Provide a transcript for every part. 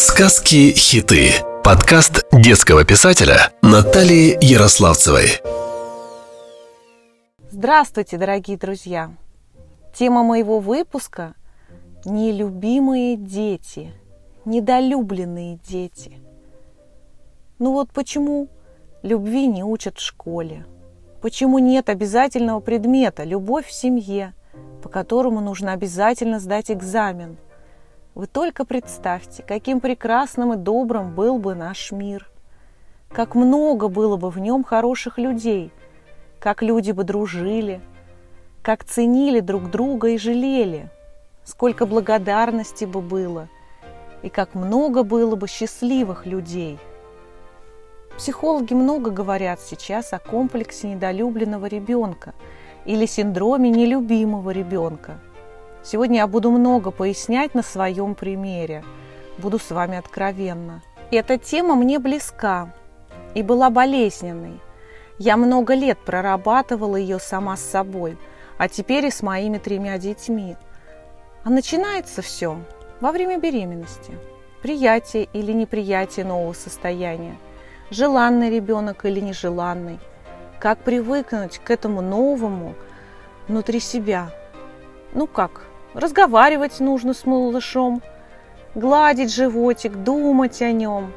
Сказки-хиты. Подкаст детского писателя Натальи Ярославцевой. Здравствуйте, дорогие друзья! Тема моего выпуска – нелюбимые дети, недолюбленные дети. Ну вот почему любви не учат в школе? Почему нет обязательного предмета «любовь в семье», по которому нужно обязательно сдать экзамен – вы только представьте, каким прекрасным и добрым был бы наш мир. Как много было бы в нем хороших людей, как люди бы дружили, как ценили друг друга и жалели, сколько благодарности бы было, и как много было бы счастливых людей. Психологи много говорят сейчас о комплексе недолюбленного ребенка или синдроме нелюбимого ребенка – Сегодня я буду много пояснять на своем примере. Буду с вами откровенна. Эта тема мне близка и была болезненной. Я много лет прорабатывала ее сама с собой, а теперь и с моими тремя детьми. А начинается все во время беременности. Приятие или неприятие нового состояния. Желанный ребенок или нежеланный. Как привыкнуть к этому новому внутри себя. Ну как, Разговаривать нужно с малышом, гладить животик, думать о нем.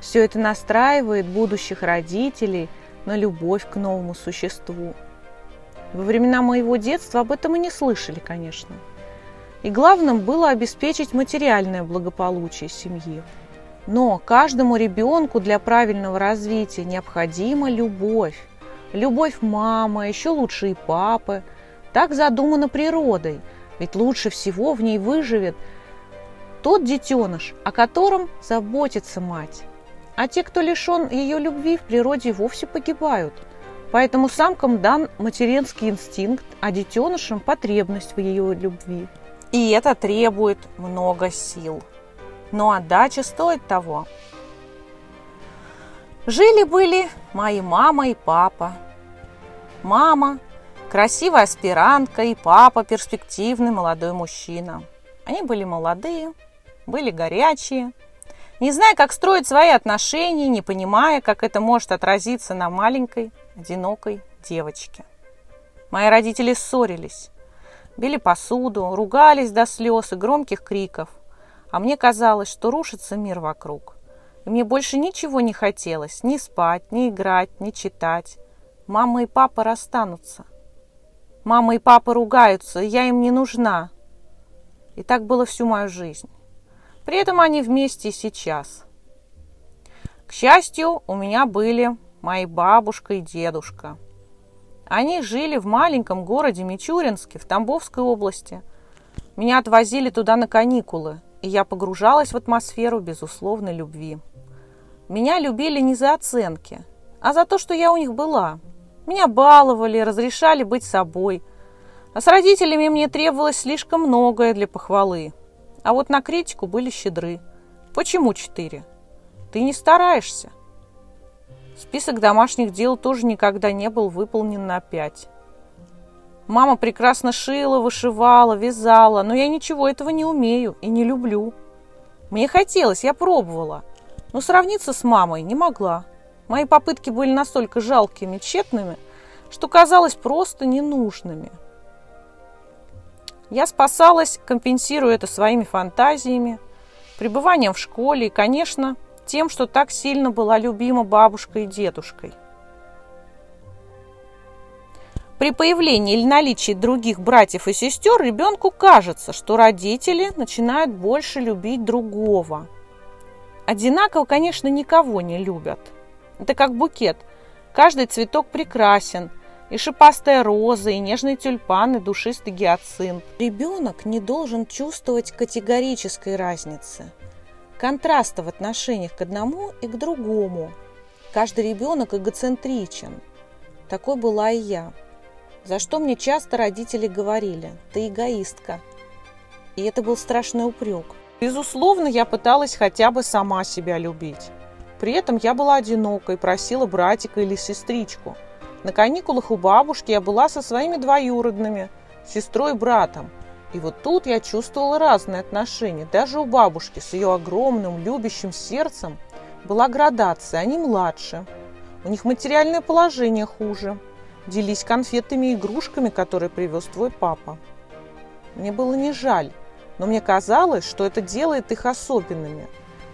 Все это настраивает будущих родителей на любовь к новому существу. Во времена моего детства об этом и не слышали, конечно. И главным было обеспечить материальное благополучие семьи. Но каждому ребенку для правильного развития необходима любовь. Любовь мамы, еще лучше и папы. Так задумано природой – ведь лучше всего в ней выживет тот детеныш, о котором заботится мать. А те, кто лишен ее любви, в природе вовсе погибают. Поэтому самкам дан материнский инстинкт, а детенышам потребность в ее любви. И это требует много сил. Но отдача стоит того. Жили-были мои мама и папа. Мама красивая аспирантка и папа перспективный молодой мужчина. Они были молодые, были горячие, не зная, как строить свои отношения, не понимая, как это может отразиться на маленькой, одинокой девочке. Мои родители ссорились, били посуду, ругались до слез и громких криков, а мне казалось, что рушится мир вокруг. И мне больше ничего не хотелось, ни спать, ни играть, ни читать. Мама и папа расстанутся. Мама и папа ругаются, я им не нужна. И так было всю мою жизнь. При этом они вместе и сейчас. К счастью, у меня были мои бабушка и дедушка. Они жили в маленьком городе Мичуринске в Тамбовской области. Меня отвозили туда на каникулы, и я погружалась в атмосферу безусловной любви. Меня любили не за оценки, а за то, что я у них была – меня баловали, разрешали быть собой. А с родителями мне требовалось слишком многое для похвалы. А вот на критику были щедры. Почему четыре? Ты не стараешься. Список домашних дел тоже никогда не был выполнен на пять. Мама прекрасно шила, вышивала, вязала, но я ничего этого не умею и не люблю. Мне хотелось, я пробовала, но сравниться с мамой не могла. Мои попытки были настолько жалкими, тщетными, что казалось просто ненужными. Я спасалась, компенсируя это своими фантазиями, пребыванием в школе и, конечно, тем, что так сильно была любима бабушкой и дедушкой. При появлении или наличии других братьев и сестер ребенку кажется, что родители начинают больше любить другого. Одинаково, конечно, никого не любят – это как букет. Каждый цветок прекрасен. И шипастая роза, и нежный тюльпан, и душистый гиацинт. Ребенок не должен чувствовать категорической разницы. Контраста в отношениях к одному и к другому. Каждый ребенок эгоцентричен. Такой была и я. За что мне часто родители говорили «ты эгоистка». И это был страшный упрек. Безусловно, я пыталась хотя бы сама себя любить. При этом я была одинока и просила братика или сестричку. На каникулах у бабушки я была со своими двоюродными, сестрой и братом. И вот тут я чувствовала разные отношения. Даже у бабушки с ее огромным любящим сердцем была градация, они младше. У них материальное положение хуже. Делись конфетами и игрушками, которые привез твой папа. Мне было не жаль, но мне казалось, что это делает их особенными.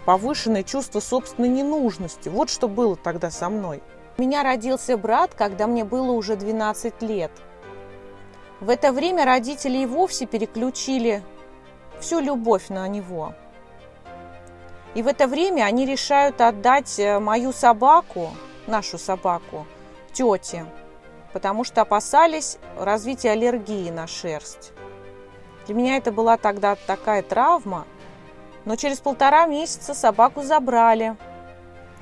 Повышенное чувство собственной ненужности. Вот что было тогда со мной. У меня родился брат, когда мне было уже 12 лет. В это время родители и вовсе переключили всю любовь на него. И в это время они решают отдать э, мою собаку, нашу собаку, тете, потому что опасались развития аллергии на шерсть. Для меня это была тогда такая травма, но через полтора месяца собаку забрали.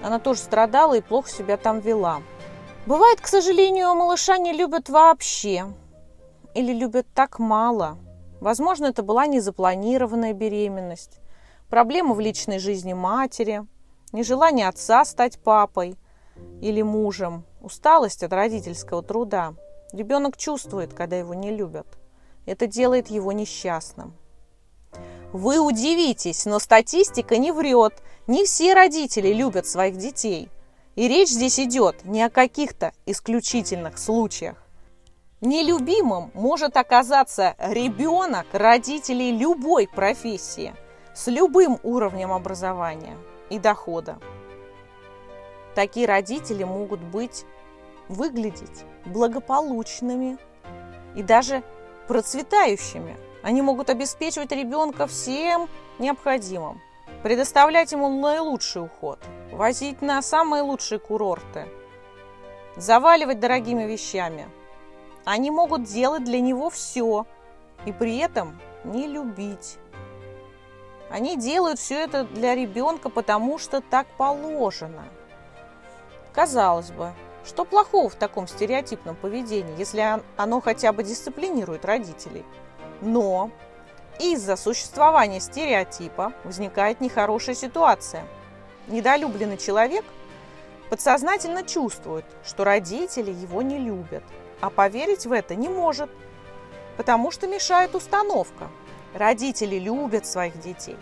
Она тоже страдала и плохо себя там вела. Бывает, к сожалению, малыша не любят вообще. Или любят так мало. Возможно, это была незапланированная беременность проблемы в личной жизни матери, нежелание отца стать папой или мужем, усталость от родительского труда. Ребенок чувствует, когда его не любят. Это делает его несчастным. Вы удивитесь, но статистика не врет. Не все родители любят своих детей. И речь здесь идет не о каких-то исключительных случаях. Нелюбимым может оказаться ребенок родителей любой профессии – с любым уровнем образования и дохода. Такие родители могут быть, выглядеть благополучными и даже процветающими. Они могут обеспечивать ребенка всем необходимым, предоставлять ему наилучший уход, возить на самые лучшие курорты, заваливать дорогими вещами. Они могут делать для него все и при этом не любить они делают все это для ребенка, потому что так положено. Казалось бы, что плохого в таком стереотипном поведении, если оно хотя бы дисциплинирует родителей? Но из-за существования стереотипа возникает нехорошая ситуация. Недолюбленный человек подсознательно чувствует, что родители его не любят, а поверить в это не может, потому что мешает установка – Родители любят своих детей.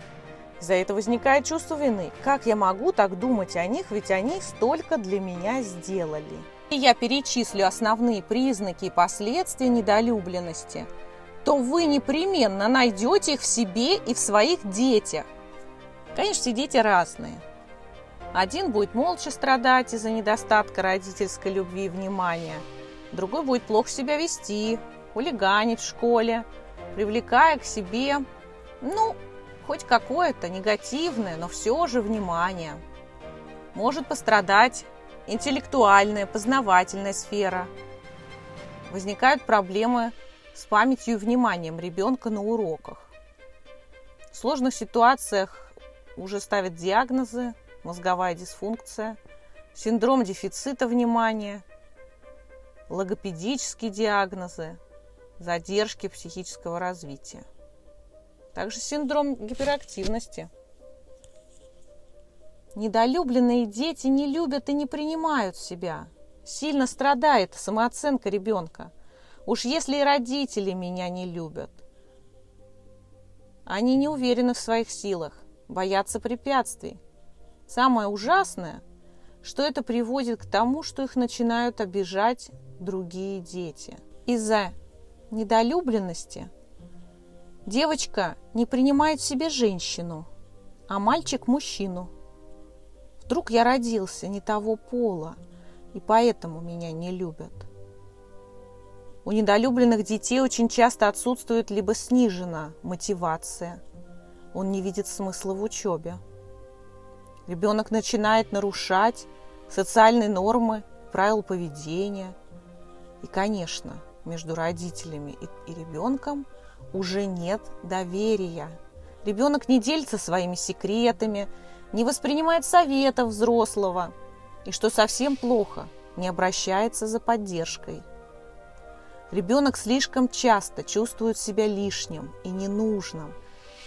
За это возникает чувство вины. Как я могу так думать о них, ведь они столько для меня сделали? И я перечислю основные признаки и последствия недолюбленности, то вы непременно найдете их в себе и в своих детях. Конечно, все дети разные. Один будет молча страдать из-за недостатка родительской любви и внимания. Другой будет плохо себя вести, хулиганить в школе – привлекая к себе, ну, хоть какое-то негативное, но все же внимание. Может пострадать интеллектуальная, познавательная сфера. Возникают проблемы с памятью и вниманием ребенка на уроках. В сложных ситуациях уже ставят диагнозы, мозговая дисфункция, синдром дефицита внимания, логопедические диагнозы – задержки психического развития. Также синдром гиперактивности. Недолюбленные дети не любят и не принимают себя. Сильно страдает самооценка ребенка. Уж если и родители меня не любят. Они не уверены в своих силах, боятся препятствий. Самое ужасное, что это приводит к тому, что их начинают обижать другие дети. Из-за недолюбленности девочка не принимает в себе женщину, а мальчик – мужчину. Вдруг я родился не того пола, и поэтому меня не любят. У недолюбленных детей очень часто отсутствует либо снижена мотивация, он не видит смысла в учебе. Ребенок начинает нарушать социальные нормы, правила поведения. И, конечно, между родителями и, и ребенком уже нет доверия. Ребенок не делится своими секретами, не воспринимает советов взрослого и, что совсем плохо, не обращается за поддержкой. Ребенок слишком часто чувствует себя лишним и ненужным.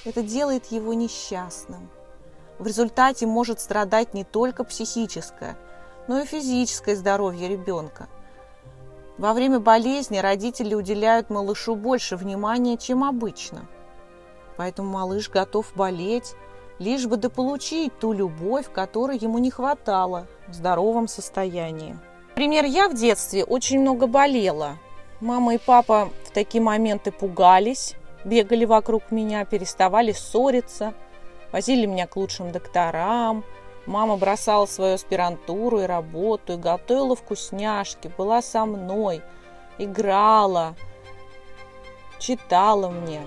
Это делает его несчастным. В результате может страдать не только психическое, но и физическое здоровье ребенка – Во время болезни родители уделяют малышу больше внимания, чем обычно. Поэтому малыш готов болеть, лишь бы дополучить ту любовь, которой ему не хватало в здоровом состоянии. Например, я в детстве очень много болела. Мама и папа в такие моменты пугались, бегали вокруг меня, переставали ссориться, возили меня к лучшим докторам. Мама бросала свою аспирантуру и работу, и готовила вкусняшки, была со мной, играла, читала мне.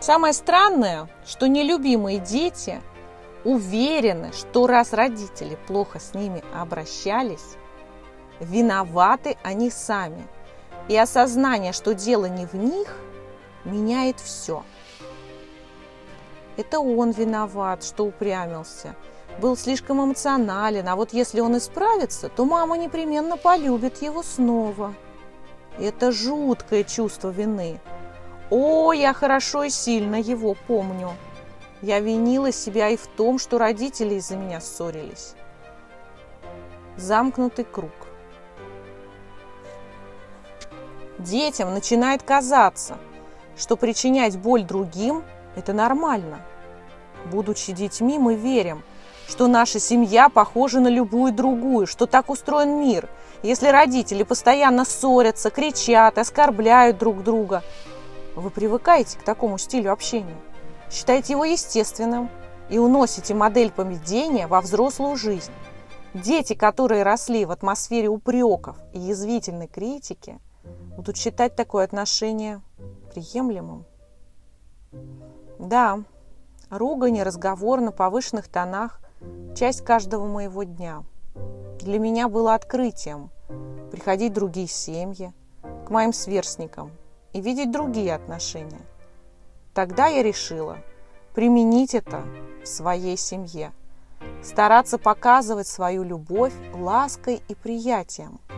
Самое странное, что нелюбимые дети уверены, что раз родители плохо с ними обращались, виноваты они сами. И осознание, что дело не в них, меняет все. Это он виноват, что упрямился, был слишком эмоционален, а вот если он исправится, то мама непременно полюбит его снова. Это жуткое чувство вины. О, я хорошо и сильно его помню. Я винила себя и в том, что родители из-за меня ссорились. Замкнутый круг. Детям начинает казаться, что причинять боль другим – это нормально. Будучи детьми, мы верим, что наша семья похожа на любую другую, что так устроен мир. Если родители постоянно ссорятся, кричат, оскорбляют друг друга, вы привыкаете к такому стилю общения, считаете его естественным и уносите модель поведения во взрослую жизнь. Дети, которые росли в атмосфере упреков и язвительной критики, будут считать такое отношение приемлемым. Да, ругань и разговор на повышенных тонах – часть каждого моего дня. Для меня было открытием приходить в другие семьи, к моим сверстникам и видеть другие отношения. Тогда я решила применить это в своей семье, стараться показывать свою любовь лаской и приятием –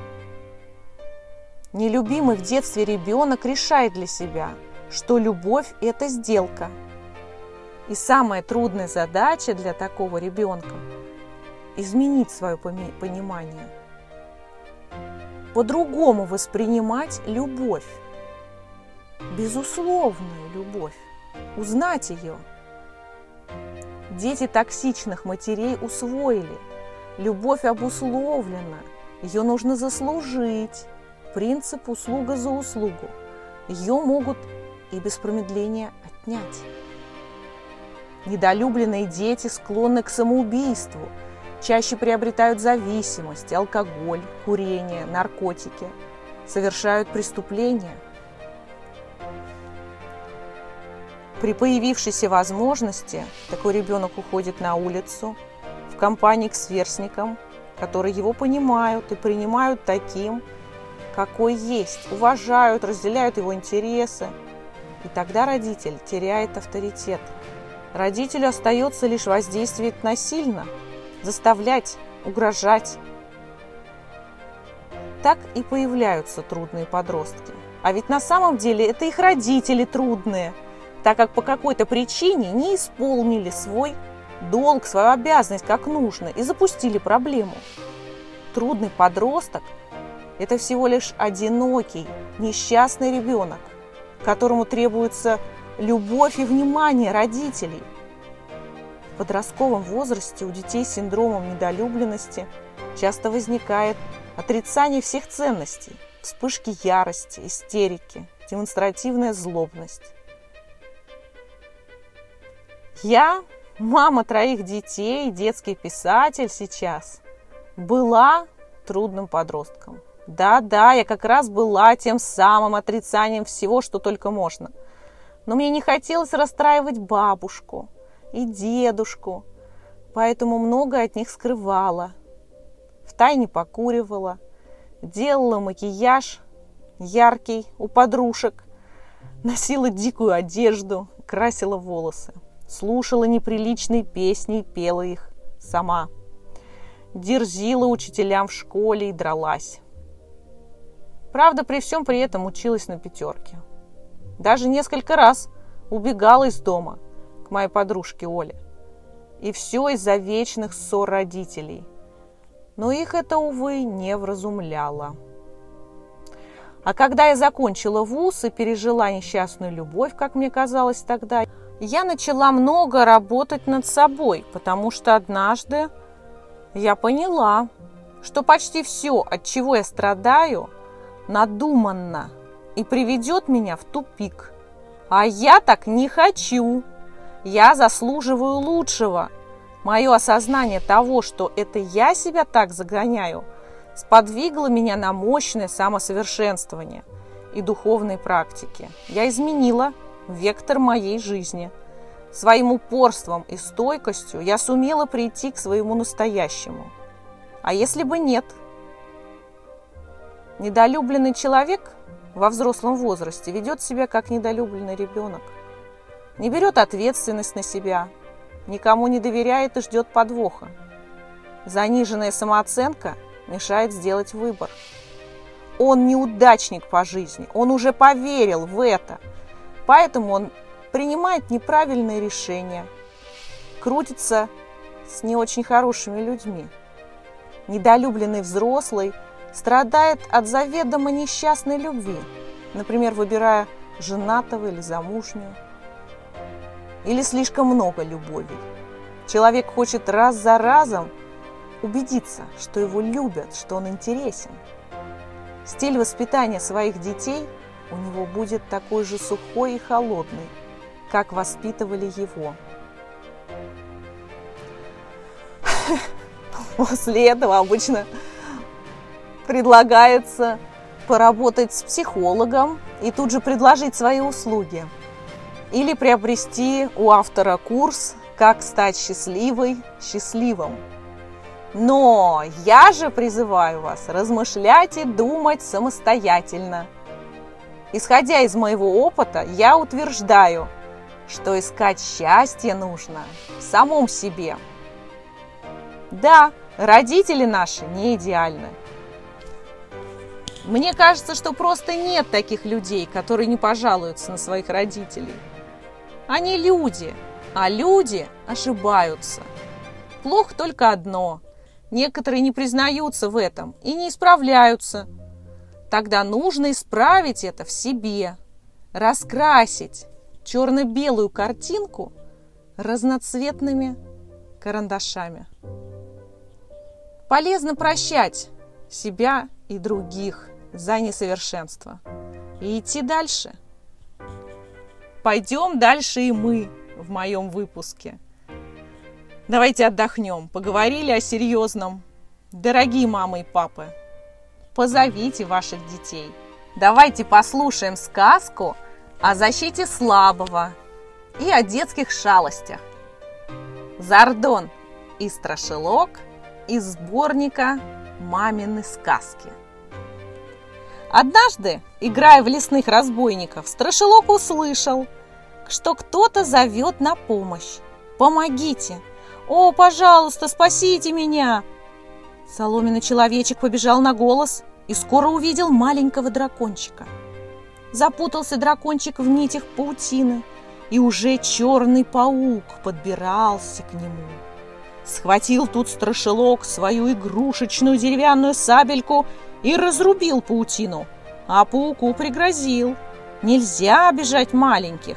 Нелюбимый в детстве ребенок решает для себя, что любовь – это сделка. И самая трудная задача для такого ребенка – изменить свое понимание. По-другому воспринимать любовь. Безусловную любовь. Узнать ее. Дети токсичных матерей усвоили. Любовь обусловлена. Ее нужно заслужить принцип услуга за услугу. Ее могут и без промедления отнять. Недолюбленные дети склонны к самоубийству, чаще приобретают зависимость, алкоголь, курение, наркотики, совершают преступления. При появившейся возможности такой ребенок уходит на улицу в компании к сверстникам, которые его понимают и принимают таким, какой есть, уважают, разделяют его интересы. И тогда родитель теряет авторитет. Родителю остается лишь воздействовать насильно, заставлять, угрожать. Так и появляются трудные подростки. А ведь на самом деле это их родители трудные, так как по какой-то причине не исполнили свой долг, свою обязанность как нужно и запустили проблему. Трудный подросток это всего лишь одинокий, несчастный ребенок, которому требуется любовь и внимание родителей. В подростковом возрасте у детей с синдромом недолюбленности часто возникает отрицание всех ценностей, вспышки ярости, истерики, демонстративная злобность. Я, мама троих детей, детский писатель сейчас, была трудным подростком. Да-да, я как раз была тем самым отрицанием всего, что только можно. Но мне не хотелось расстраивать бабушку и дедушку, поэтому многое от них скрывала. Втайне покуривала, делала макияж яркий у подружек, носила дикую одежду, красила волосы, слушала неприличные песни и пела их сама. Дерзила учителям в школе и дралась. Правда, при всем при этом училась на пятерке. Даже несколько раз убегала из дома к моей подружке Оле. И все из-за вечных ссор родителей. Но их это, увы, не вразумляло. А когда я закончила вуз и пережила несчастную любовь, как мне казалось тогда, я начала много работать над собой, потому что однажды я поняла, что почти все, от чего я страдаю, надуманно и приведет меня в тупик. А я так не хочу. Я заслуживаю лучшего. Мое осознание того, что это я себя так загоняю, сподвигло меня на мощное самосовершенствование и духовной практики. Я изменила вектор моей жизни. Своим упорством и стойкостью я сумела прийти к своему настоящему. А если бы нет? Недолюбленный человек во взрослом возрасте ведет себя как недолюбленный ребенок. Не берет ответственность на себя, никому не доверяет и ждет подвоха. Заниженная самооценка мешает сделать выбор. Он неудачник по жизни, он уже поверил в это, поэтому он принимает неправильные решения, крутится с не очень хорошими людьми. Недолюбленный взрослый страдает от заведомо несчастной любви, например, выбирая женатого или замужнюю, или слишком много любови. Человек хочет раз за разом убедиться, что его любят, что он интересен. Стиль воспитания своих детей у него будет такой же сухой и холодный, как воспитывали его. После этого обычно предлагается поработать с психологом и тут же предложить свои услуги. Или приобрести у автора курс «Как стать счастливой счастливым». Но я же призываю вас размышлять и думать самостоятельно. Исходя из моего опыта, я утверждаю – что искать счастье нужно в самом себе. Да, родители наши не идеальны. Мне кажется, что просто нет таких людей, которые не пожалуются на своих родителей. Они люди, а люди ошибаются. Плохо только одно. Некоторые не признаются в этом и не исправляются. Тогда нужно исправить это в себе, раскрасить, черно-белую картинку разноцветными карандашами. Полезно прощать себя и других за несовершенство и идти дальше. Пойдем дальше и мы в моем выпуске. Давайте отдохнем, поговорили о серьезном. Дорогие мамы и папы, позовите ваших детей. Давайте послушаем сказку – о защите слабого и о детских шалостях. Зардон и Страшилок из сборника «Мамины сказки». Однажды, играя в лесных разбойников, Страшилок услышал, что кто-то зовет на помощь. «Помогите! О, пожалуйста, спасите меня!» Соломенный человечек побежал на голос и скоро увидел маленького дракончика – Запутался дракончик в нитях паутины, и уже черный паук подбирался к нему. Схватил тут страшилок свою игрушечную деревянную сабельку и разрубил паутину, а пауку пригрозил. Нельзя обижать маленьких.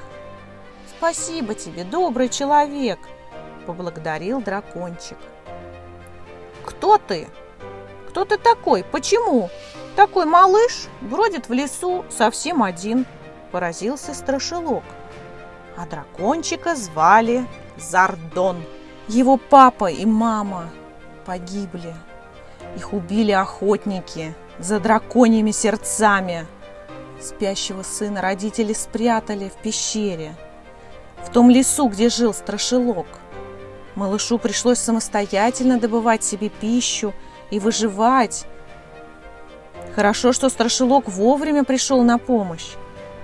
«Спасибо тебе, добрый человек!» – поблагодарил дракончик. «Кто ты? Кто ты такой? Почему?» Такой малыш бродит в лесу совсем один, поразился страшилок. А дракончика звали Зардон. Его папа и мама погибли. Их убили охотники за драконьими сердцами. Спящего сына родители спрятали в пещере, в том лесу, где жил страшилок. Малышу пришлось самостоятельно добывать себе пищу и выживать, Хорошо, что Страшилок вовремя пришел на помощь.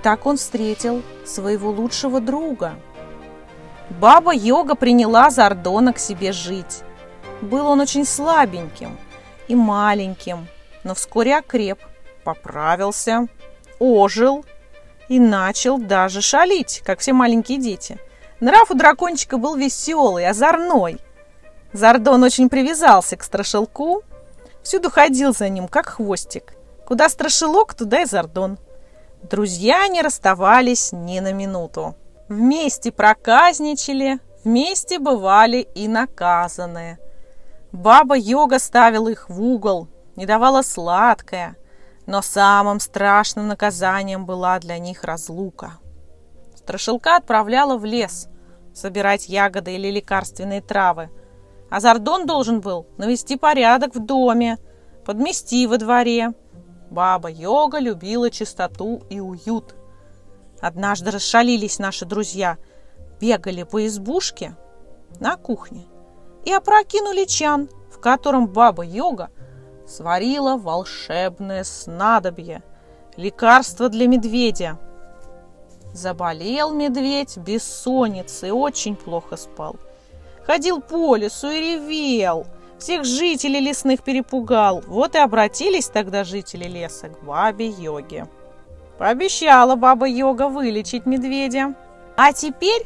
Так он встретил своего лучшего друга. Баба Йога приняла Зардона к себе жить. Был он очень слабеньким и маленьким, но вскоре окреп, поправился, ожил и начал даже шалить, как все маленькие дети. Нрав у дракончика был веселый, озорной. Зардон очень привязался к страшилку, всюду ходил за ним, как хвостик Куда страшилок, туда и Зардон. Друзья не расставались ни на минуту. Вместе проказничали, вместе бывали и наказаны. Баба Йога ставила их в угол, не давала сладкое, но самым страшным наказанием была для них разлука. Страшилка отправляла в лес собирать ягоды или лекарственные травы, а Зардон должен был навести порядок в доме, подмести во дворе. Баба Йога любила чистоту и уют. Однажды расшалились наши друзья, бегали по избушке на кухне и опрокинули чан, в котором баба Йога сварила волшебное снадобье, лекарство для медведя. Заболел медведь бессонницей, очень плохо спал. Ходил по лесу и ревел, всех жителей лесных перепугал. Вот и обратились тогда жители леса к бабе Йоге. Пообещала баба Йога вылечить медведя. А теперь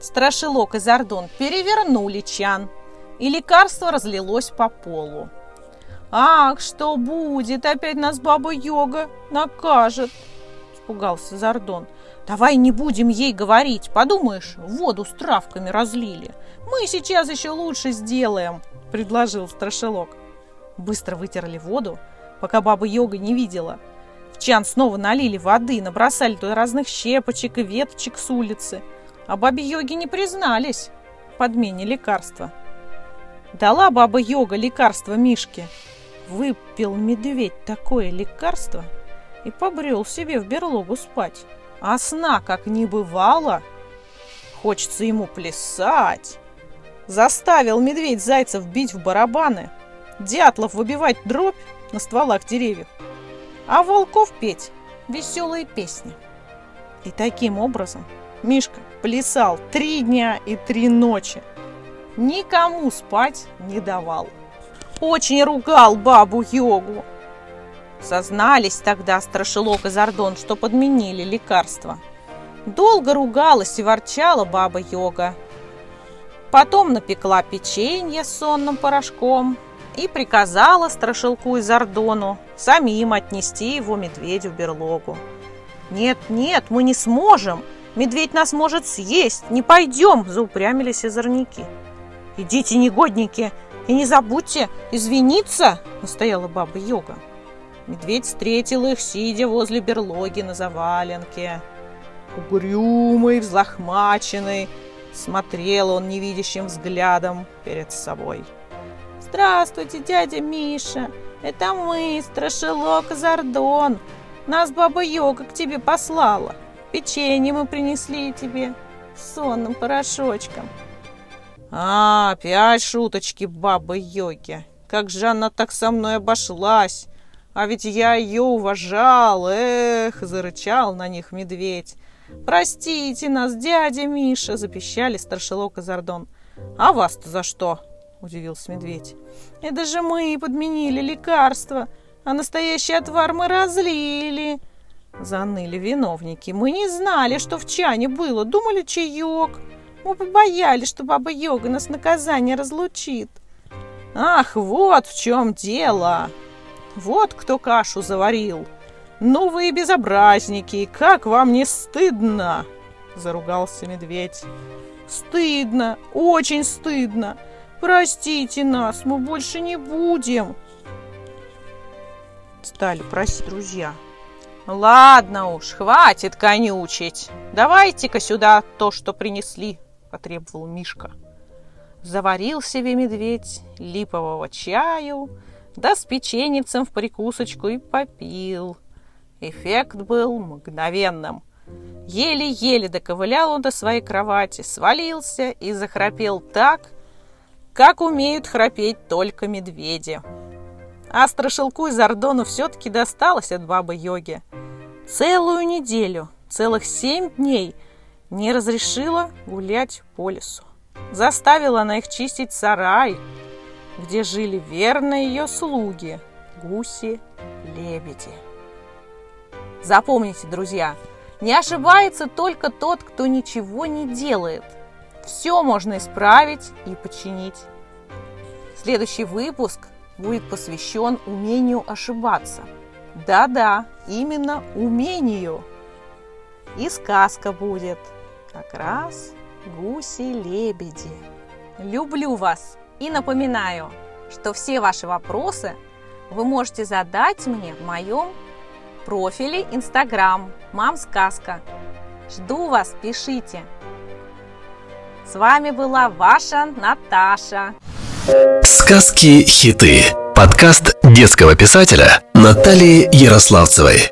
Страшилок и Зардон перевернули чан, и лекарство разлилось по полу. «Ах, что будет? Опять нас баба Йога накажет!» – испугался Зардон. «Давай не будем ей говорить. Подумаешь, воду с травками разлили. Мы сейчас еще лучше сделаем», – предложил Страшилок. Быстро вытерли воду, пока баба Йога не видела. В чан снова налили воды, набросали туда разных щепочек и веточек с улицы – а бабе Йоги не признались в подмене лекарства. Дала баба Йога лекарство Мишке. Выпил медведь такое лекарство и побрел себе в берлогу спать. А сна как не бывало. Хочется ему плясать. Заставил медведь зайцев бить в барабаны, дятлов выбивать дробь на стволах деревьев, а волков петь веселые песни. И таким образом Мишка плясал три дня и три ночи. Никому спать не давал. Очень ругал бабу Йогу. Сознались тогда Страшилок и Зардон, что подменили лекарства. Долго ругалась и ворчала баба Йога. Потом напекла печенье с сонным порошком и приказала Страшилку и Зардону самим отнести его медведю в берлогу. «Нет, нет, мы не сможем!» Медведь нас может съесть, не пойдем!» – заупрямились озорники. «Идите, негодники, и не забудьте извиниться!» – настояла баба Йога. Медведь встретил их, сидя возле берлоги на заваленке. Угрюмый, взлохмаченный, смотрел он невидящим взглядом перед собой. «Здравствуйте, дядя Миша! Это мы, Страшилок Зардон! Нас баба Йога к тебе послала!» Печенье мы принесли тебе с сонным порошочком. А, опять шуточки бабы Йоги. Как же она так со мной обошлась? А ведь я ее уважал. Эх, зарычал на них медведь. «Простите нас, дядя Миша!» – запищали старшелок и Зардон. «А вас-то за что?» – удивился медведь. «Это же мы подменили лекарство, а настоящий отвар мы разлили!» Заныли виновники. Мы не знали, что в чане было. Думали, чаек. Мы побоялись, что баба Йога нас наказание разлучит. Ах, вот в чем дело. Вот кто кашу заварил. Ну вы безобразники, как вам не стыдно? Заругался медведь. Стыдно, очень стыдно. Простите нас, мы больше не будем. Стали просить друзья. «Ладно уж, хватит конючить. Давайте-ка сюда то, что принесли», – потребовал Мишка. Заварил себе медведь липового чаю, да с печеницем в прикусочку и попил. Эффект был мгновенным. Еле-еле доковылял он до своей кровати, свалился и захрапел так, как умеют храпеть только медведи. А страшилку из Ордону все-таки досталось от бабы Йоги. Целую неделю, целых семь дней не разрешила гулять по лесу. Заставила она их чистить сарай, где жили верные ее слуги, гуси-лебеди. Запомните, друзья, не ошибается только тот, кто ничего не делает. Все можно исправить и починить. Следующий выпуск будет посвящен умению ошибаться. Да-да, именно умению. И сказка будет как раз гуси-лебеди. Люблю вас и напоминаю, что все ваши вопросы вы можете задать мне в моем профиле Инстаграм «Мам Сказка». Жду вас, пишите. С вами была ваша Наташа. Сказки-хиты. Подкаст детского писателя Натальи Ярославцевой.